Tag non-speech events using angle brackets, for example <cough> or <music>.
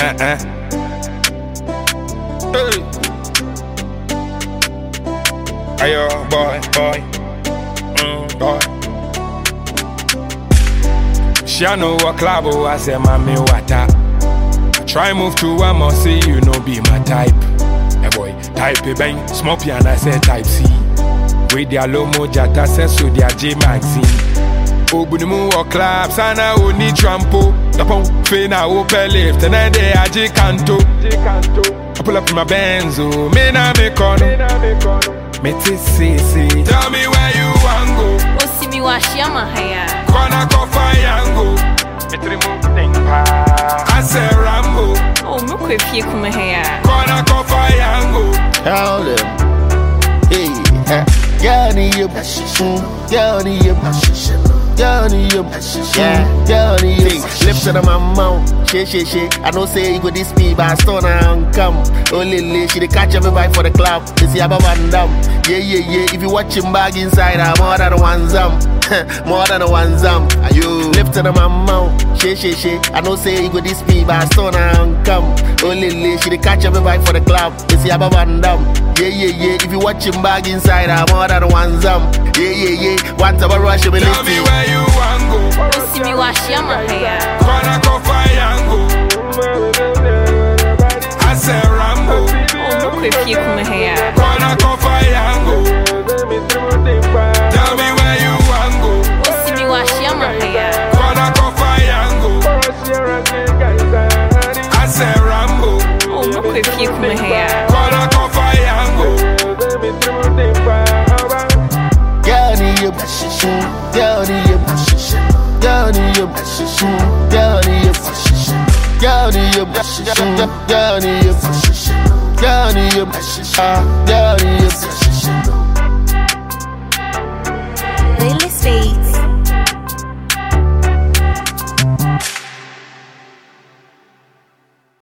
Uh-uh. Hey. Ayo, boy, boy. Mm, boy. She a know what club oh, I say, mommy, what up? Try move to a must say you know be my type. Hey boy, type A bang, small piano, I say type C. With their low moja, ta say so their J Maxine. Obunimu or club, sana oni trampo. Tapon, fena, open lift, and then they are J Canto. I pull up in my Benz, oh, me na me kono. Me see, see. Tell me where you want to go. Osimi washia mahaya. Kona kofa yango. Mitrimu tempa. I say Rambo. Oh, mukwe fie kumahaya. Kona kofa yango. Tell them. Hey, eh, girl, need you. Mm, Girl, need you. Girl, need you. Yeah, girl, need you. Lips my mouth. Shake, shake, shake. I know say you go this me, but I still not come. Oh, Lily, she dey catch everybody for the club. They see about Van Dam. Yeah, yeah, yeah. If you watching bag inside, I'm more than one zam. <laughs> more than one zam. Are you? Lips to my mouth. Shake, shake, shake. I know say you go this me, but I still not come. Oh, Lily, she dey catch everybody for the club. They see about Van Dam. Yeah, yeah, yeah. If you watching bag inside, I'm more than one zam. Yeah, yeah, yeah. One time I rush, me Tell me where you want go. Osimi washia mahaya. Kona kofa yango. I say Rambo. Oh, mukwe fie kumahaya. Kona kofa you. Mm, Girl, need you. Girl, need you. Mm, Girl, need you. Girl, need